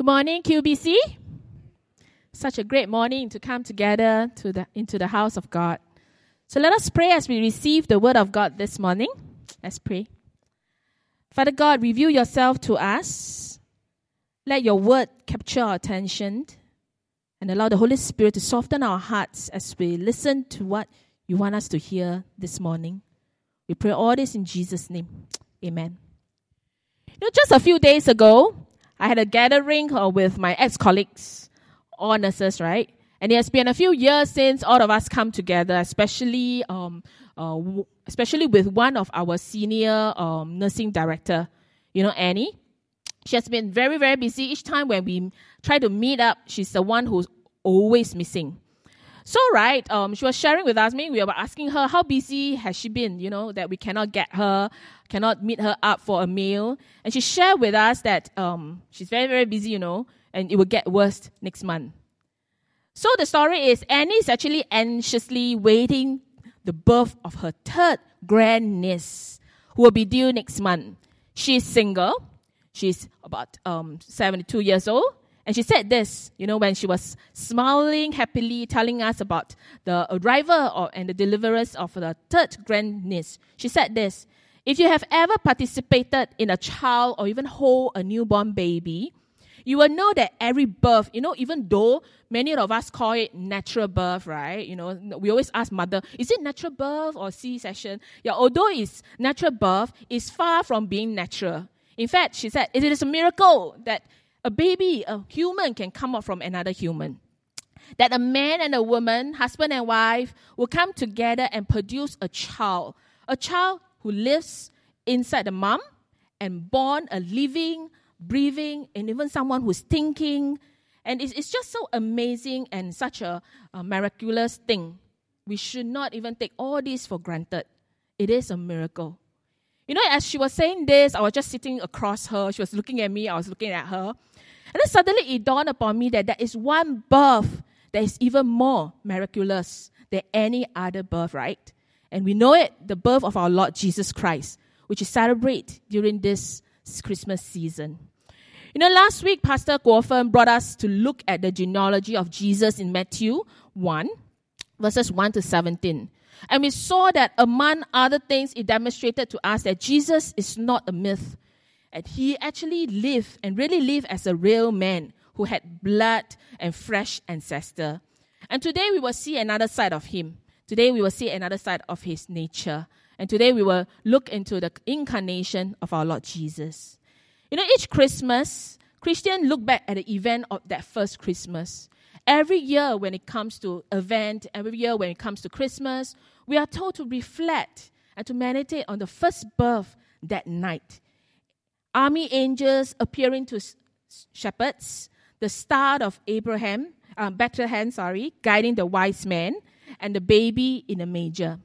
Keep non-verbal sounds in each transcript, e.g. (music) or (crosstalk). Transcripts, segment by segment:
Good morning, QBC. Such a great morning to come together to the, into the house of God. So let us pray as we receive the word of God this morning. Let's pray. Father God, reveal yourself to us. Let your word capture our attention and allow the Holy Spirit to soften our hearts as we listen to what you want us to hear this morning. We pray all this in Jesus' name. Amen. You know, just a few days ago, I had a gathering uh, with my ex colleagues, all nurses, right? And it has been a few years since all of us come together, especially um, uh, w- especially with one of our senior um, nursing director, you know, Annie. She has been very, very busy. Each time when we try to meet up, she's the one who's always missing. So, right, um, she was sharing with us, me, we were asking her how busy has she been, you know, that we cannot get her, cannot meet her up for a meal. And she shared with us that um, she's very, very busy, you know, and it will get worse next month. So the story is Annie is actually anxiously waiting the birth of her third grand niece, who will be due next month. She's single. She's about um, 72 years old. And she said this, you know, when she was smiling happily, telling us about the arrival or, and the deliverance of the third grand niece. She said this If you have ever participated in a child or even hold a newborn baby, you will know that every birth, you know, even though many of us call it natural birth, right? You know, we always ask mother, is it natural birth or C-section? Yeah, although it's natural birth, it's far from being natural. In fact, she said, it is a miracle that a baby, a human, can come out from another human. That a man and a woman, husband and wife, will come together and produce a child. A child who lives inside the mom and born a living, breathing, and even someone who's thinking. And it's, it's just so amazing and such a, a miraculous thing. We should not even take all this for granted. It is a miracle. You know, as she was saying this, I was just sitting across her. She was looking at me, I was looking at her. And then suddenly it dawned upon me that there is one birth that is even more miraculous than any other birth, right? And we know it, the birth of our Lord Jesus Christ, which is celebrated during this Christmas season. You know, last week, Pastor Guofen brought us to look at the genealogy of Jesus in Matthew 1, verses 1 to 17. And we saw that among other things, it demonstrated to us that Jesus is not a myth. And he actually lived and really lived as a real man who had blood and fresh ancestor. And today we will see another side of him. Today we will see another side of his nature. And today we will look into the incarnation of our Lord Jesus. You know, each Christmas, Christians look back at the event of that first Christmas. Every year when it comes to event, every year when it comes to Christmas, we are told to reflect and to meditate on the first birth that night army angels appearing to shepherds, the star of Abraham, uh, Bethlehem, sorry, guiding the wise men, and the baby in a manger.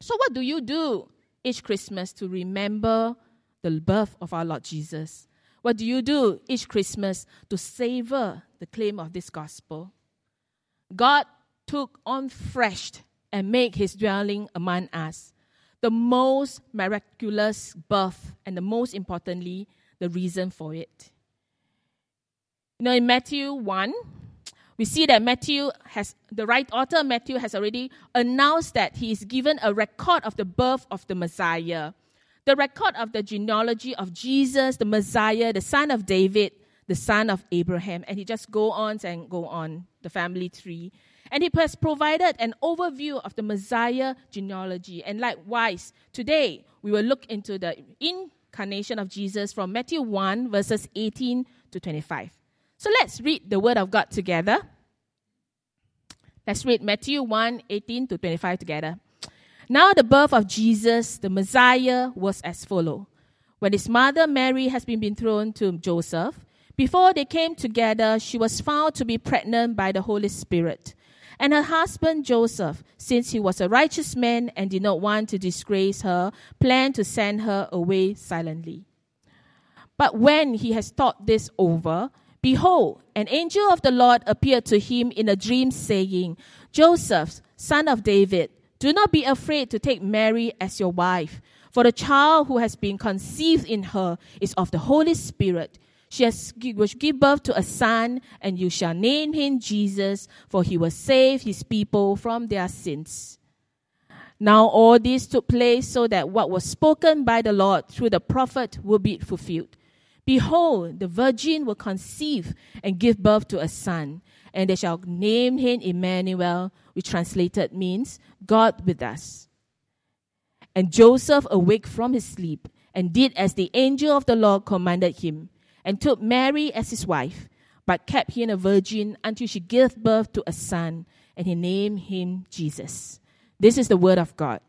So, what do you do each Christmas to remember the birth of our Lord Jesus? What do you do each Christmas to savor the claim of this gospel? God took on flesh and made his dwelling among us the most miraculous birth, and the most importantly, the reason for it. You know, in Matthew 1, we see that Matthew has, the right author Matthew has already announced that he is given a record of the birth of the Messiah, the record of the genealogy of Jesus, the Messiah, the son of David, the son of Abraham. And he just go on and go on, the family tree. And he has provided an overview of the Messiah genealogy. And likewise, today we will look into the incarnation of Jesus from Matthew 1, verses 18 to 25. So let's read the word of God together. Let's read Matthew 1, 18 to 25 together. Now the birth of Jesus, the Messiah, was as follow. When his mother Mary has been betrothed to Joseph, before they came together, she was found to be pregnant by the Holy Spirit. And her husband Joseph, since he was a righteous man and did not want to disgrace her, planned to send her away silently. But when he has thought this over, behold, an angel of the Lord appeared to him in a dream, saying, Joseph, son of David, do not be afraid to take Mary as your wife, for the child who has been conceived in her is of the Holy Spirit She has will give birth to a son, and you shall name him Jesus, for he will save his people from their sins. Now all this took place so that what was spoken by the Lord through the prophet will be fulfilled. Behold, the virgin will conceive and give birth to a son, and they shall name him Emmanuel, which translated means God with us. And Joseph awake from his sleep and did as the angel of the Lord commanded him, and took Mary as his wife, but kept him a virgin until she gave birth to a son, and he named him Jesus. This is the word of God.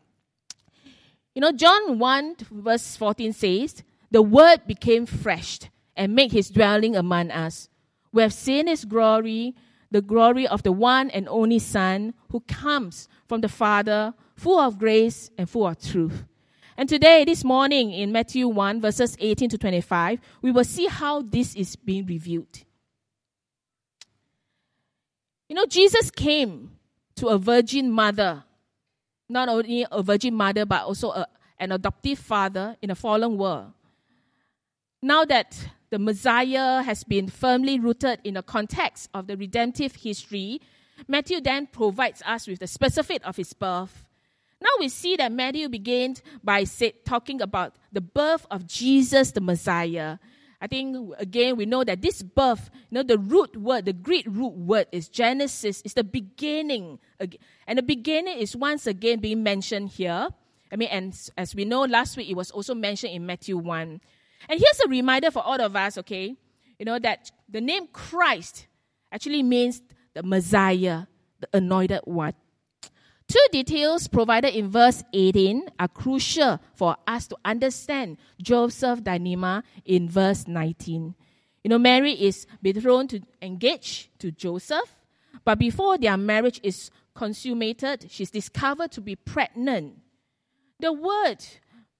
You know, John 1 verse 14 says, The word became flesh and made his dwelling among us. We have seen his glory, the glory of the one and only Son who comes from the Father, full of grace and full of truth. And today, this morning, in Matthew 1, verses 18 to 25, we will see how this is being revealed. You know, Jesus came to a virgin mother not only a virgin mother, but also a, an adoptive father in a fallen world. Now that the Messiah has been firmly rooted in the context of the redemptive history, Matthew then provides us with the specific of his birth. Now we see that Matthew begins by say, talking about the birth of Jesus the Messiah. I think again we know that this birth, you know, the root word, the Greek root word is Genesis, is the beginning. And the beginning is once again being mentioned here. I mean, and as we know, last week it was also mentioned in Matthew 1. And here's a reminder for all of us, okay? You know, that the name Christ actually means the Messiah, the anointed one. Two details provided in verse 18 are crucial for us to understand Joseph dilemma in verse 19. You know, Mary is betrothed to engage to Joseph, but before their marriage is consummated, she's discovered to be pregnant. The word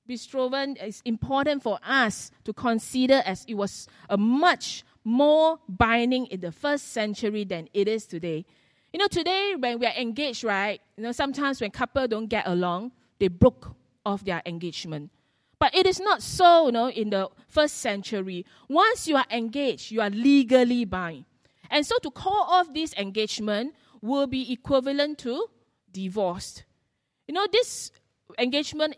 betrothal is important for us to consider as it was a much more binding in the first century than it is today. You know, today when we are engaged, right? You know, sometimes when couple don't get along, they broke off their engagement. But it is not so, you know, in the first century. Once you are engaged, you are legally bound. And so to call off this engagement will be equivalent to divorce. You know, this engagement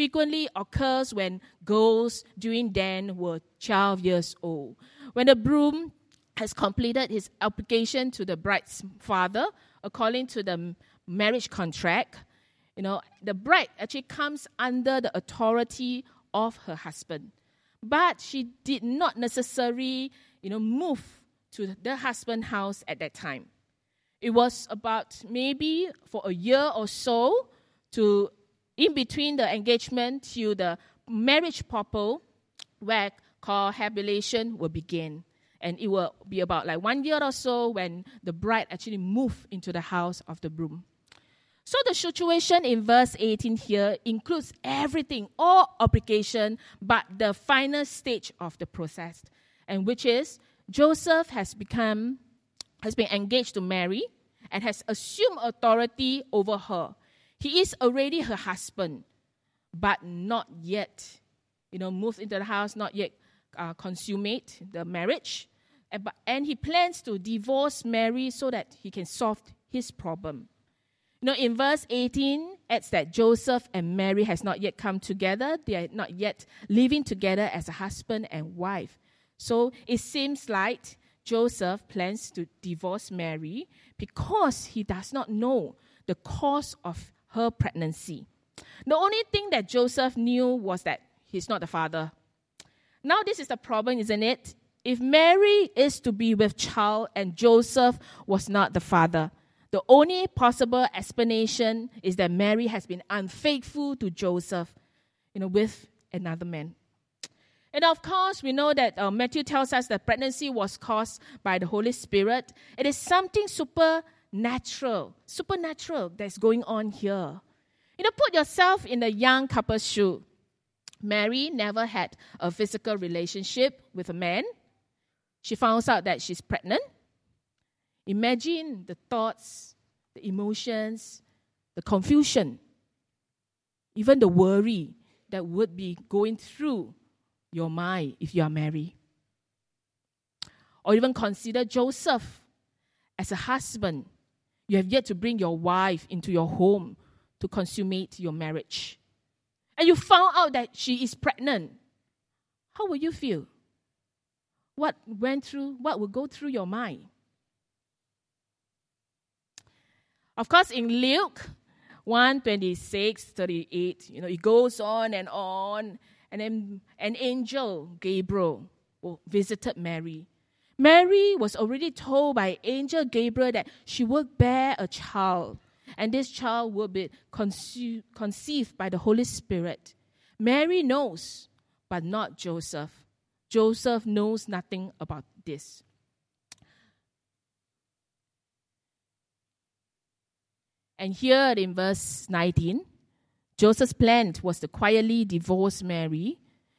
frequently occurs when girls during then were 12 years old. When the groom has completed his application to the bride's father according to the marriage contract, you know, the bride actually comes under the authority of her husband. But she did not necessarily, you know, move to the husband's house at that time. It was about maybe for a year or so to in between the engagement to the marriage proposal where cohabitation will begin and it will be about like one year or so when the bride actually move into the house of the groom. So the situation in verse 18 here includes everything, all obligation, but the final stage of the process, and which is Joseph has become has been engaged to Mary and has assumed authority over her. He is already her husband, but not yet, you know, moved into the house, not yet uh, consummate the marriage and he plans to divorce Mary so that he can solve his problem. You know, in verse 18, adds that Joseph and Mary has not yet come together. They are not yet living together as a husband and wife. So it seems like Joseph plans to divorce Mary because he does not know the cause of her pregnancy. The only thing that Joseph knew was that he's not the father. Now, this is the problem, isn't it? If Mary is to be with child and Joseph was not the father, the only possible explanation is that Mary has been unfaithful to Joseph, you know, with another man. And of course, we know that uh, Matthew tells us that pregnancy was caused by the Holy Spirit. It is something supernatural, supernatural that's going on here. You know, put yourself in the young couple's shoe. Mary never had a physical relationship with a man. She finds out that she's pregnant. Imagine the thoughts, the emotions, the confusion, even the worry that would be going through your mind if you are married. or even consider Joseph as a husband, you have yet to bring your wife into your home to consummate your marriage. And you found out that she is pregnant. How will you feel? What went through, what will go through your mind? Of course, in Luke 1 26, 38, you know, it goes on and on. And then an angel, Gabriel, visited Mary. Mary was already told by angel Gabriel that she would bear a child, and this child would be conce- conceived by the Holy Spirit. Mary knows, but not Joseph. Joseph knows nothing about this. And here in verse 19, Joseph's plan was to quietly divorce Mary.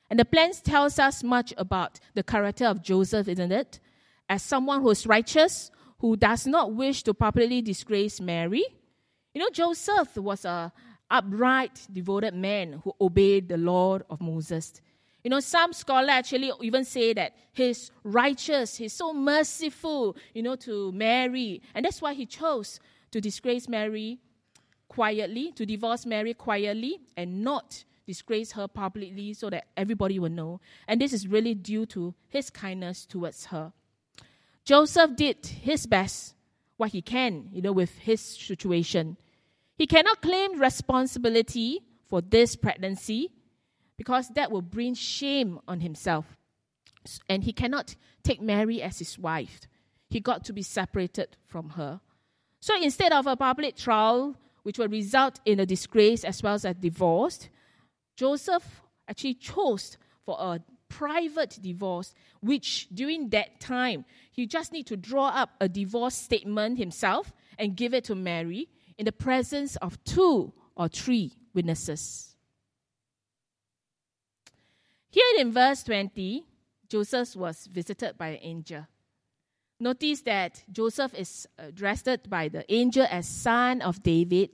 And the plan tells us much about the character of Joseph, isn't it? As someone who is righteous, who does not wish to publicly disgrace Mary. You know, Joseph was a upright, devoted man who obeyed the law of Moses. You know, some scholars actually even say that he's righteous, he's so merciful, you know, to Mary. And that's why he chose to disgrace Mary quietly, to divorce Mary quietly, and not disgrace her publicly so that everybody will know. And this is really due to his kindness towards her. Joseph did his best, what he can, you know, with his situation. He cannot claim responsibility for this pregnancy because that will bring shame on himself. And he cannot take Mary as his wife. He got to be separated from her. So instead of a public trial, which will result in a disgrace as well as a divorce, Joseph actually chose for a private divorce, which during that time, he just need to draw up a divorce statement himself and give it to Mary in the presence of two or three witnesses. Here in verse 20, Joseph was visited by an angel. Notice that Joseph is addressed by the angel as son of David,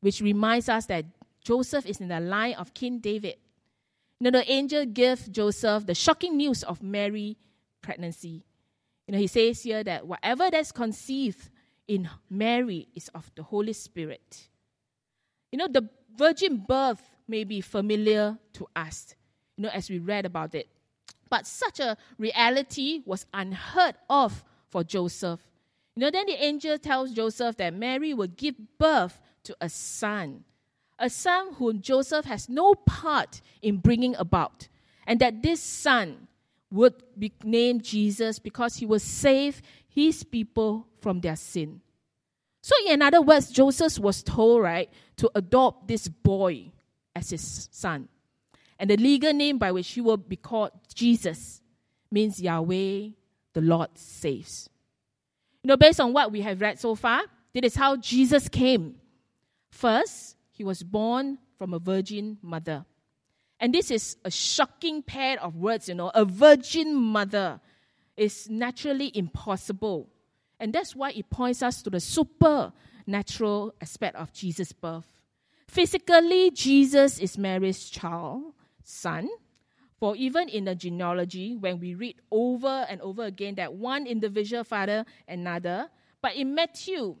which reminds us that Joseph is in the line of King David. Now, the angel gives Joseph the shocking news of Mary's pregnancy. You know, he says here that whatever that's conceived in Mary is of the Holy Spirit. You know, the virgin birth may be familiar to us, you know, as we read about it. But such a reality was unheard of for Joseph. You know, then the angel tells Joseph that Mary will give birth to a son, a son whom Joseph has no part in bringing about, and that this son would be named Jesus because he will save his people from their sin. So, in other words, Joseph was told, right, to adopt this boy as his son. And the legal name by which he will be called Jesus means Yahweh the Lord saves. You know, based on what we have read so far, that is how Jesus came. First, he was born from a virgin mother. And this is a shocking pair of words, you know. A virgin mother is naturally impossible. And that's why it points us to the supernatural aspect of Jesus' birth. Physically, Jesus is Mary's child, son, for even in the genealogy, when we read over and over again that one individual father another, but in Matthew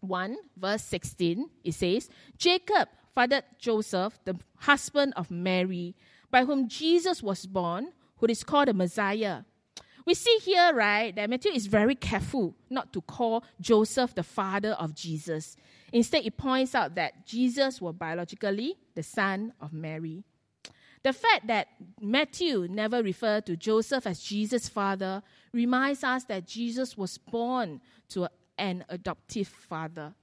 1, verse 16, it says, Jacob fathered Joseph, the husband of Mary, by whom Jesus was born, who is called the Messiah. We see here, right, that Matthew is very careful not to call Joseph the father of Jesus. Instead, it points out that Jesus was biologically the son of Mary. The fact that Matthew never referred to Joseph as Jesus' father reminds us that Jesus was born to an adoptive father.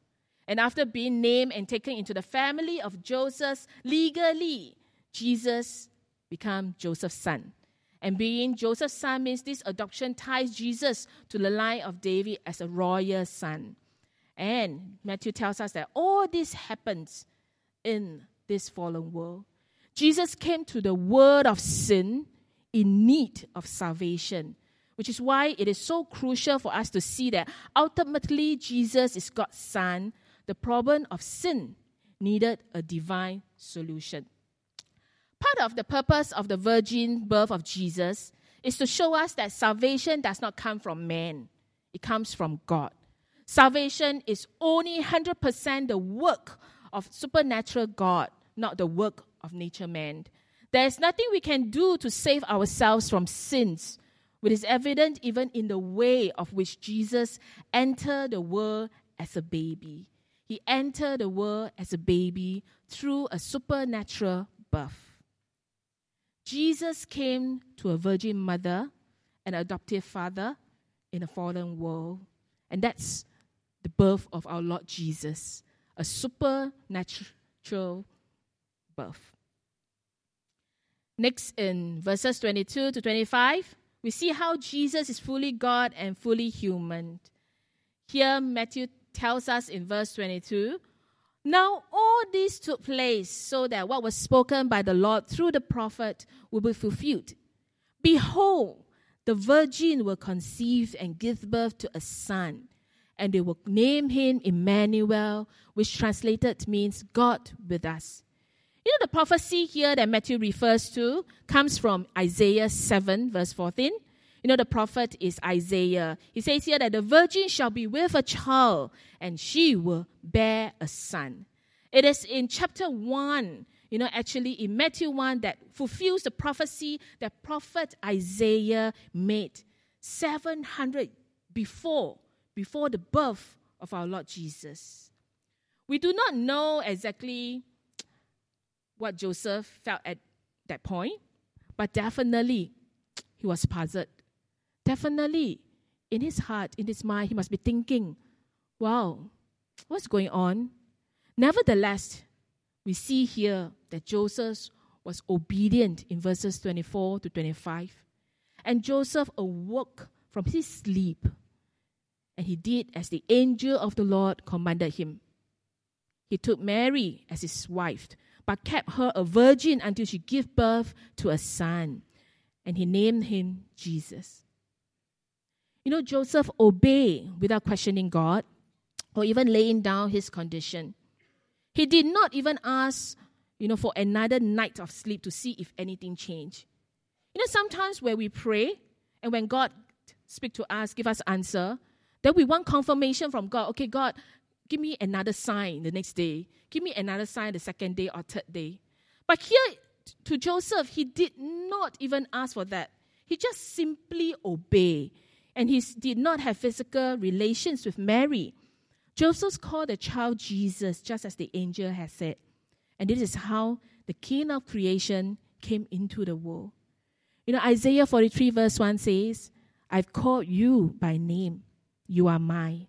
And after being named and taken into the family of Joseph legally, Jesus became Joseph's son. And being Joseph's son means this adoption ties Jesus to the line of David as a royal son. And Matthew tells us that all this happens in this fallen world. Jesus came to the world of sin in need of salvation, which is why it is so crucial for us to see that ultimately Jesus is God's Son. The problem of sin needed a divine solution. Part of the purpose of the virgin birth of Jesus is to show us that salvation does not come from man, it comes from God. Salvation is only 100% the work of supernatural God, not the work of nature man. There is nothing we can do to save ourselves from sins, which is evident even in the way of which Jesus entered the world as a baby. He entered the world as a baby through a supernatural birth. Jesus came to a virgin mother, an adoptive father in a fallen world. And that's the birth of our Lord Jesus, a supernatural birth. Next, in verses 22 to 25, we see how Jesus is fully God and fully human. Here, Matthew tells us in verse 22 Now all this took place so that what was spoken by the Lord through the prophet will be fulfilled. Behold, the virgin will conceive and give birth to a son, and they will name him Emmanuel, which translated means God with us. You know, the prophecy here that Matthew refers to comes from Isaiah 7, verse 14. You know, the prophet is Isaiah. He says here that the virgin shall be with a child and she will bear a son. It is in chapter 1, you know, actually in Matthew 1 that fulfills the prophecy that prophet Isaiah made 700 before, before the birth of our Lord Jesus. We do not know exactly what Joseph felt at that point, but definitely (tsk) he was puzzled. Definitely in his heart, in his mind, he must be thinking, wow, (tsk) what's going on? Nevertheless, we see here that Joseph was obedient in verses 24 to 25. And Joseph awoke from his sleep, and he did as the angel of the Lord commanded him. He took Mary as his wife, but kept her a virgin until she gave birth to a son, and he named him Jesus. You know, Joseph obeyed without questioning God or even laying down his condition. He did not even ask, you know, for another night of sleep to see if anything changed. You know, sometimes where we pray and when God speak to us, give us answer, then we want confirmation from God. Okay, God, give me another sign the next day. Give me another sign the second day or third day. But here to Joseph, he did not even ask for that. He just simply obeyed. And he did not have physical relations with Mary. Joseph called the child Jesus, just as the angel had said. And this is how the king of creation came into the world. You know, Isaiah 43, verse 1 says, I've called you by name. You are mine.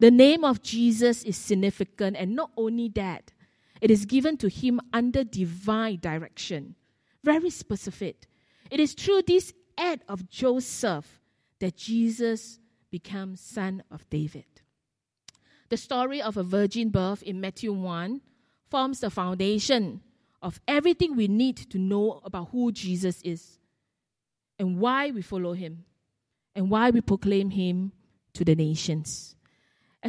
The name of Jesus is significant, and not only that, it is given to him under divine direction. Very specific. It is through this act of Joseph that Jesus becomes son of David. The story of a virgin birth in Matthew 1 forms the foundation of everything we need to know about who Jesus is and why we follow him and why we proclaim him to the nations.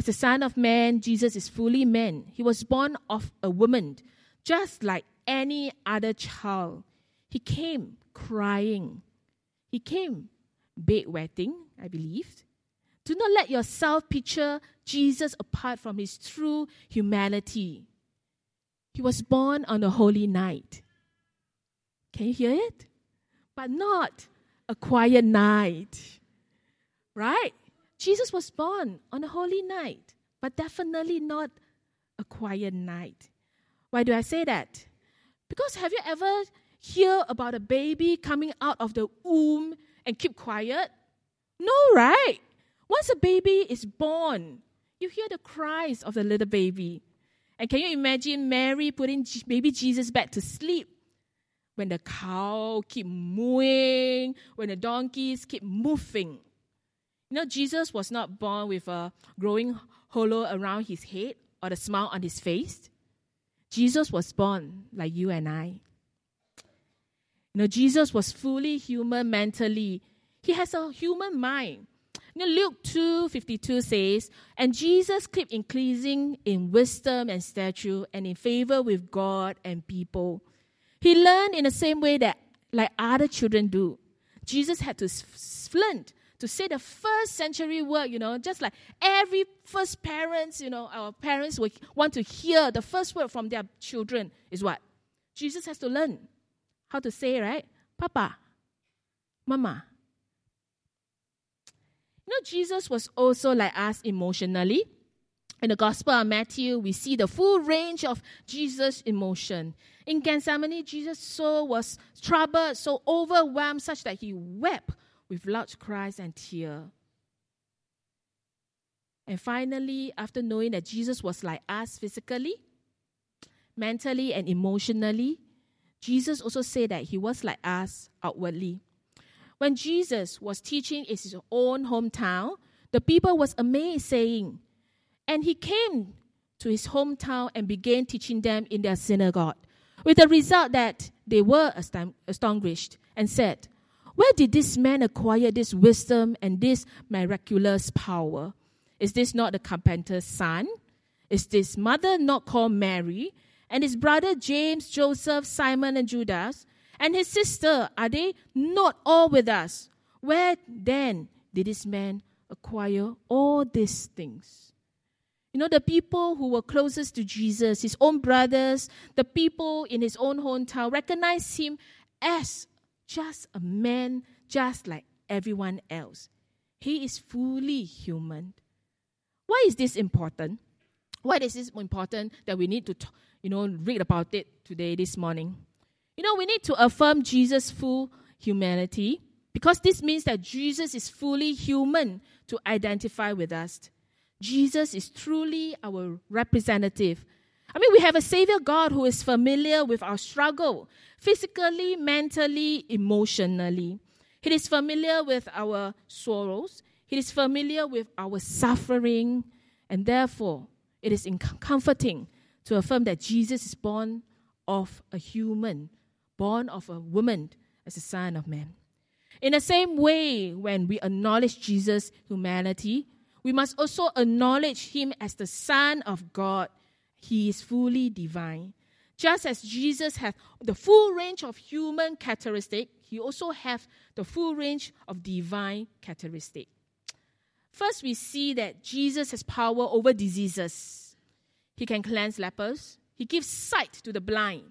As the Son of Man, Jesus is fully man. He was born of a woman, just like any other child. He came crying. He came bedwetting, I believe. Do not let yourself picture Jesus apart from his true humanity. He was born on a holy night. Can you hear it? But not a quiet night. Right? Jesus was born on a holy night, but definitely not a quiet night. Why do I say that? Because have you ever hear about a baby coming out of the womb and keep quiet? No, right? Once a baby is born, you hear the cries of the little baby. And can you imagine Mary putting baby Jesus back to sleep? When the cow keep mooing, when the donkeys keep moving. You know, Jesus was not born with a growing hollow around his head or a smile on his face. Jesus was born like you and I. You know, Jesus was fully human mentally. He has a human mind. You know, Luke 2 52 says, And Jesus kept increasing in wisdom and stature and in favor with God and people. He learned in the same way that like other children do. Jesus had to flint to say the first century word, you know, just like every first parents, you know, our parents would want to hear the first word from their children is what? Jesus has to learn how to say, right? Papa, Mama. You know, Jesus was also like us emotionally. In the Gospel of Matthew, we see the full range of Jesus' emotion. In Gethsemane, Jesus' soul was troubled, so overwhelmed, such that he wept with loud cries and tears. And finally, after knowing that Jesus was like us physically, mentally, and emotionally, Jesus also said that he was like us outwardly. When Jesus was teaching in his own hometown, the people was amazed, saying, and he came to his hometown and began teaching them in their synagogue, with the result that they were astonished and said, where did this man acquire this wisdom and this miraculous power? Is this not the carpenter's son? Is this mother not called Mary? And his brother James, Joseph, Simon, and Judas? And his sister, are they not all with us? Where then did this man acquire all these things? You know, the people who were closest to Jesus, his own brothers, the people in his own hometown, recognized him as just a man, just like everyone else. He is fully human. Why is this important? Why is this important that we need to, you know, read about it today, this morning? You know, we need to affirm Jesus' full humanity because this means that Jesus is fully human to identify with us. Jesus is truly our representative. I mean, we have a Savior God who is familiar with our struggle, physically, mentally, emotionally. He is familiar with our sorrows. He is familiar with our suffering. And therefore, it is comforting to affirm that Jesus is born of a human, born of a woman as a son of man. In the same way, when we acknowledge Jesus' humanity, we must also acknowledge him as the Son of God. He is fully divine. Just as Jesus has the full range of human characteristic, he also has the full range of divine characteristic. First, we see that Jesus has power over diseases. He can cleanse lepers, he gives sight to the blind,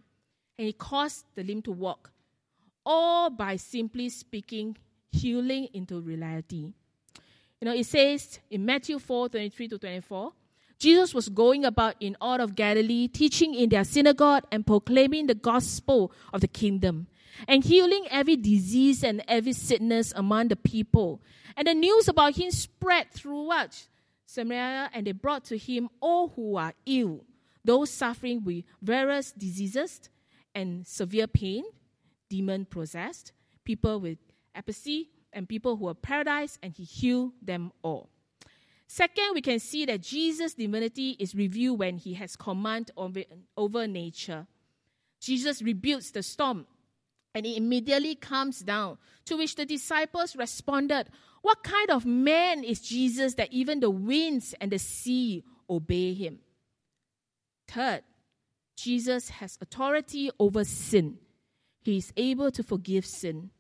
and he causes the lame to walk, all by simply speaking healing into reality. You know, it says in Matthew 4 23 to 24, Jesus was going about in all of Galilee, teaching in their synagogue and proclaiming the gospel of the kingdom, and healing every disease and every sickness among the people. And the news about him spread throughout Samaria, and they brought to him all who are ill, those suffering with various diseases and severe pain, demon possessed, people with epilepsy, and people who are paralyzed, and he healed them all. Second, we can see that Jesus' divinity is revealed when he has command over, over nature. Jesus rebukes the storm and it immediately comes down. To which the disciples responded, What kind of man is Jesus that even the winds and the sea obey him? Third, Jesus has authority over sin. He is able to forgive sin.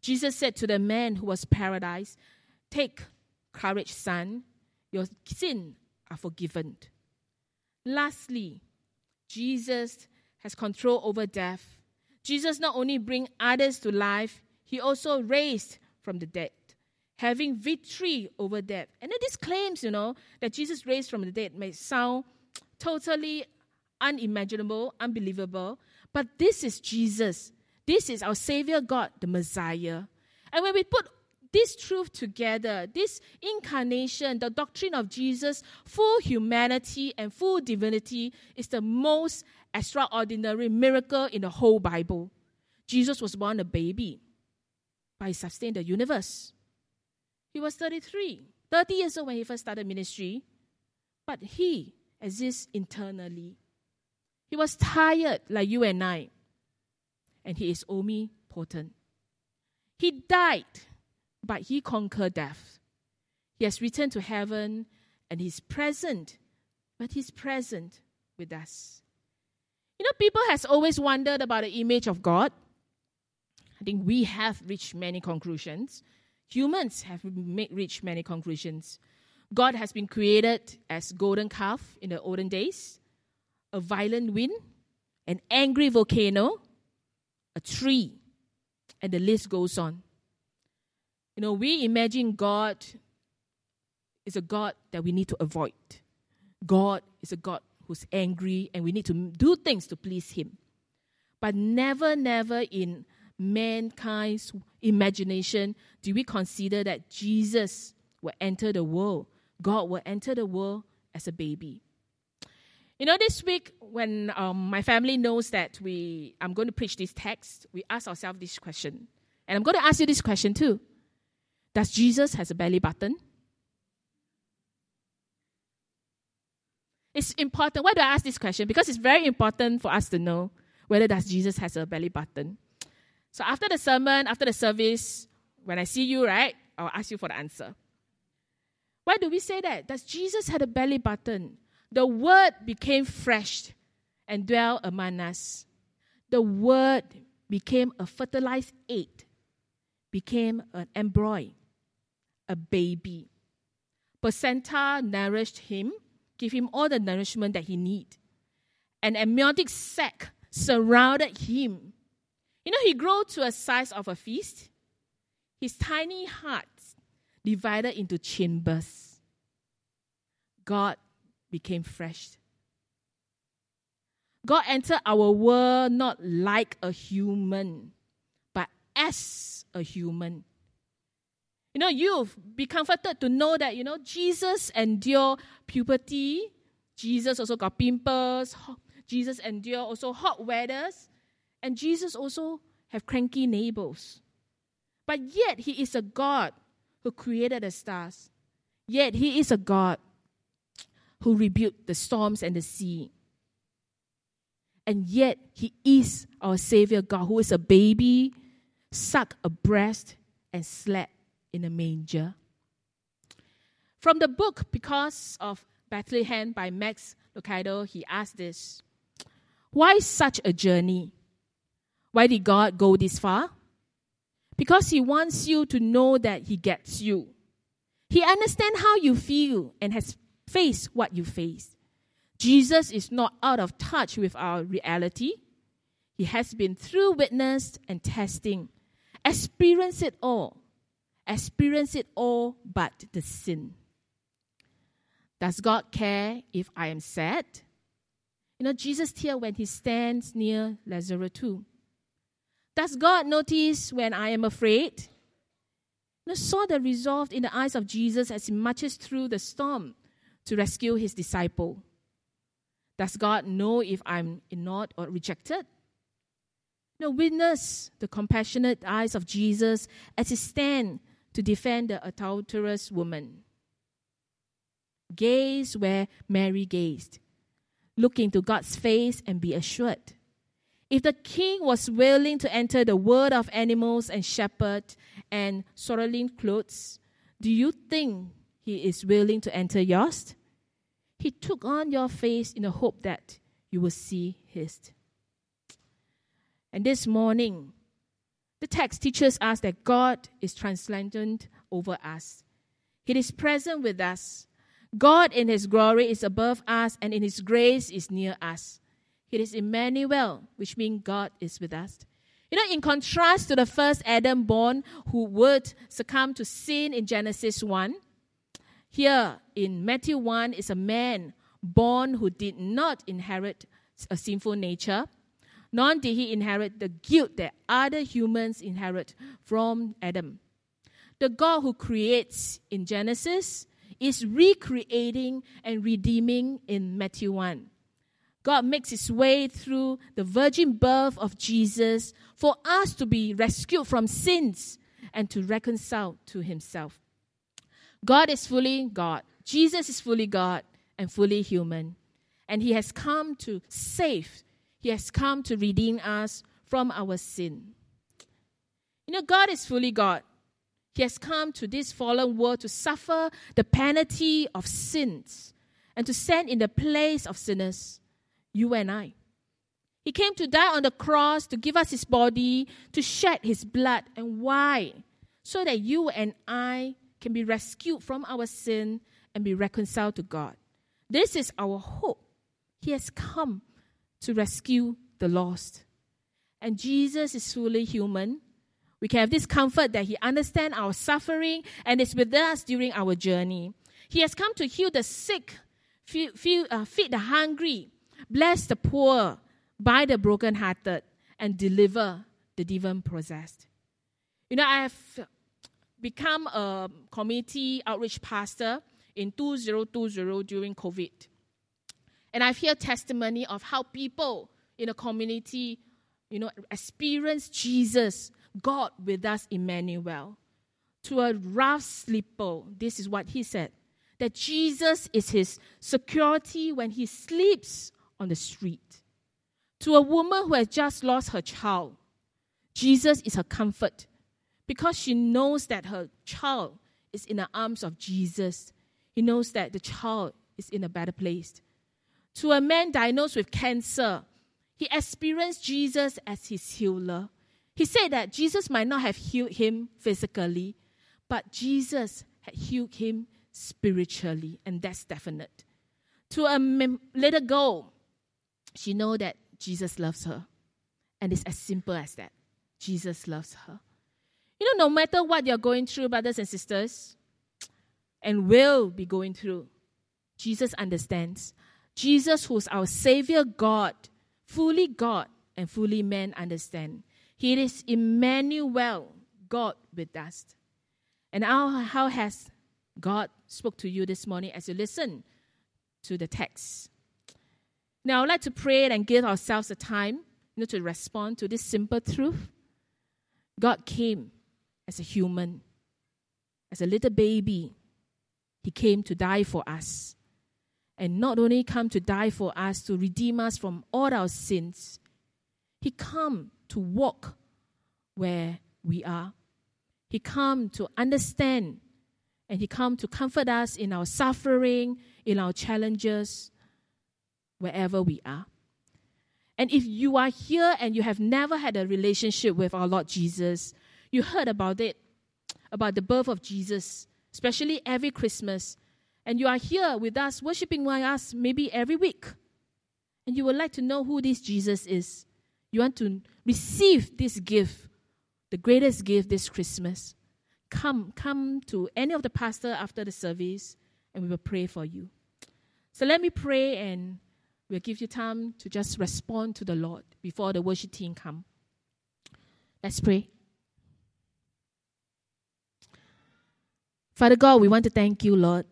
Jesus said to the man who was paralyzed, Take courage, son your sins are forgiven. Lastly, Jesus has control over death. Jesus not only bring others to life, he also raised from the dead, having victory over death. And these claims, you know, that Jesus raised from the dead may sound totally unimaginable, unbelievable, but this is Jesus. This is our Savior God, the Messiah. And when we put this truth together, this incarnation, the doctrine of Jesus, full humanity and full divinity, is the most extraordinary miracle in the whole Bible. Jesus was born a baby, but he sustained the universe. He was 33, 30 years old when he first started ministry, but he exists internally. He was tired like you and I, and he is omnipotent. He died but he conquered death. He has returned to heaven and he's present, but he's present with us. You know, people has always wondered about the image of God. I think we have reached many conclusions. Humans have reached many conclusions. God has been created as golden calf in the olden days, a violent wind, an angry volcano, a tree, and the list goes on. You know, we imagine God is a God that we need to avoid. God is a God who's angry and we need to do things to please Him. But never, never in mankind's imagination do we consider that Jesus will enter the world. God will enter the world as a baby. You know, this week when um, my family knows that we I'm going to preach this text, we ask ourselves this question, and I'm going to ask you this question too: Does Jesus has a belly button? It's important. Why do I ask this question? Because it's very important for us to know whether does Jesus has a belly button. So after the sermon, after the service, when I see you, right, I'll ask you for the answer. Why do we say that? Does Jesus had a belly button? The word became fresh and dwelt among us. The word became a fertilized egg, became an embryo, a baby. Placenta nourished him give him all the nourishment that he need. An amniotic sac surrounded him. You know, he grew to a size of a fist. His tiny heart divided into chambers. God became fresh. God entered our world not like a human, but as a human. You know, you've be comforted to know that, you know, Jesus endured puberty. Jesus also got pimples. Jesus endured also hot weathers. And Jesus also have cranky neighbors. But yet he is a God who created the stars. Yet he is a God who rebuked the storms and the sea. And yet he is our Savior God, who is a baby, sucked a breast, and slept in a manger. From the book Because of Bethlehem by Max Lucado, he asked this Why such a journey? Why did God go this far? Because He wants you to know that He gets you. He understands how you feel and has faced what you face. Jesus is not out of touch with our reality. He has been through witness and testing, experienced it all experience it all but the sin. Does God care if I am sad? You know, Jesus here when he stands near Lazarus too. Does God notice when I am afraid? You know, saw the resolve in the eyes of Jesus as he marches through the storm to rescue his disciple. Does God know if I'm ignored or rejected? You know, witness the compassionate eyes of Jesus as he stands to defend the adulterous woman. Gaze where Mary gazed. Look into God's face and be assured. If the king was willing to enter the world of animals and shepherd and swaddling clothes, do you think he is willing to enter yours? He took on your face in the hope that you will see his. And this morning, the text teaches us that God is transcendent over us. He is present with us. God in his glory is above us and in his grace is near us. It is Emmanuel, which means God is with us. You know, in contrast to the first Adam born who would succumb to sin in Genesis 1, here in Matthew 1 is a man born who did not inherit a sinful nature nor did he inherit the guilt that other humans inherit from Adam. The God who creates in Genesis is recreating and redeeming in Matthew 1. God makes his way through the virgin birth of Jesus for us to be rescued from sins and to reconcile to himself. God is fully God. Jesus is fully God and fully human. And he has come to save he has come to redeem us from our sin. You know, God is fully God. He has come to this fallen world to suffer the penalty of sins and to stand in the place of sinners, you and I. He came to die on the cross to give us his body, to shed his blood. And why? So that you and I can be rescued from our sin and be reconciled to God. This is our hope. He has come to rescue the lost. And Jesus is fully human. We can have this comfort that He understands our suffering and is with us during our journey. He has come to heal the sick, uh, feed the hungry, bless the poor, buy the brokenhearted, and deliver the demon possessed. You know, I have become a community outreach pastor in 2020 during COVID. And I've heard testimony of how people in a community, you know, experience Jesus, God with us, Emmanuel. To a rough sleeper, this is what he said that Jesus is his security when he sleeps on the street. To a woman who has just lost her child, Jesus is her comfort because she knows that her child is in the arms of Jesus. He knows that the child is in a better place. To a man diagnosed with cancer, he experienced Jesus as his healer. He said that Jesus might not have healed him physically, but Jesus had healed him spiritually, and that's definite. To a little girl, she know that Jesus loves her, and it's as simple as that. Jesus loves her. You know, no matter what you're going through, brothers and sisters, and will be going through, Jesus understands. Jesus, who's our Savior God, fully God and fully man, understand. He is Emmanuel, God with us. And how, how has God spoke to you this morning as you listen to the text? Now, I'd like to pray and give ourselves a time you know, to respond to this simple truth. God came as a human, as a little baby. He came to die for us and not only come to die for us to redeem us from all our sins he come to walk where we are. He come to understand and he come to comfort us in our suffering in our challenges wherever we are. And if you are here and you have never had a relationship with our lord jesus you heard about it about the birth of jesus especially every christmas and you are here with us, worshiping with us maybe every week, and you would like to know who this Jesus is, you want to receive this gift, the greatest gift this Christmas, come, come to any of the pastor after the service, and we will pray for you. So let me pray, and we'll give you time to just respond to the Lord before the worship team come. Let's pray. Father God, we want to thank you, Lord,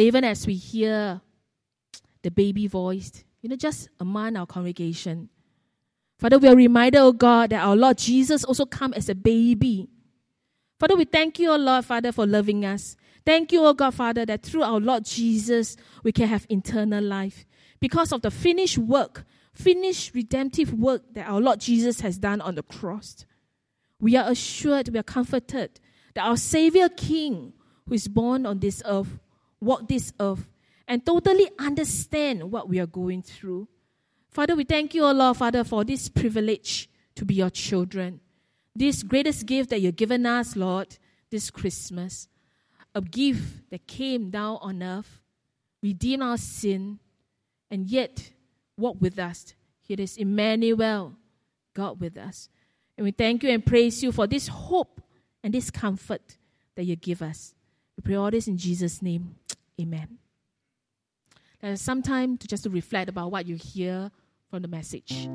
that even as we hear the baby voice, you know, just among our congregation, Father, we are reminded, oh God, that our Lord Jesus also come as a baby. Father, we thank you, oh Lord, Father, for loving us. Thank you, oh God, Father, that through our Lord Jesus, we can have eternal life. Because of the finished work, finished redemptive work that our Lord Jesus has done on the cross. We are assured, we are comforted that our Savior King, who is born on this earth, walk this earth and totally understand what we are going through. Father, we thank you, O Lord, Father, for this privilege to be your children. This greatest gift that you've given us, Lord, this Christmas. A gift that came down on earth, redeem our sin, and yet walk with us. It is Emmanuel, God with us. And we thank you and praise you for this hope and this comfort that you give us. We pray all this in Jesus' name. (tsk) Amen. There's some time to just to reflect about what you hear from the message.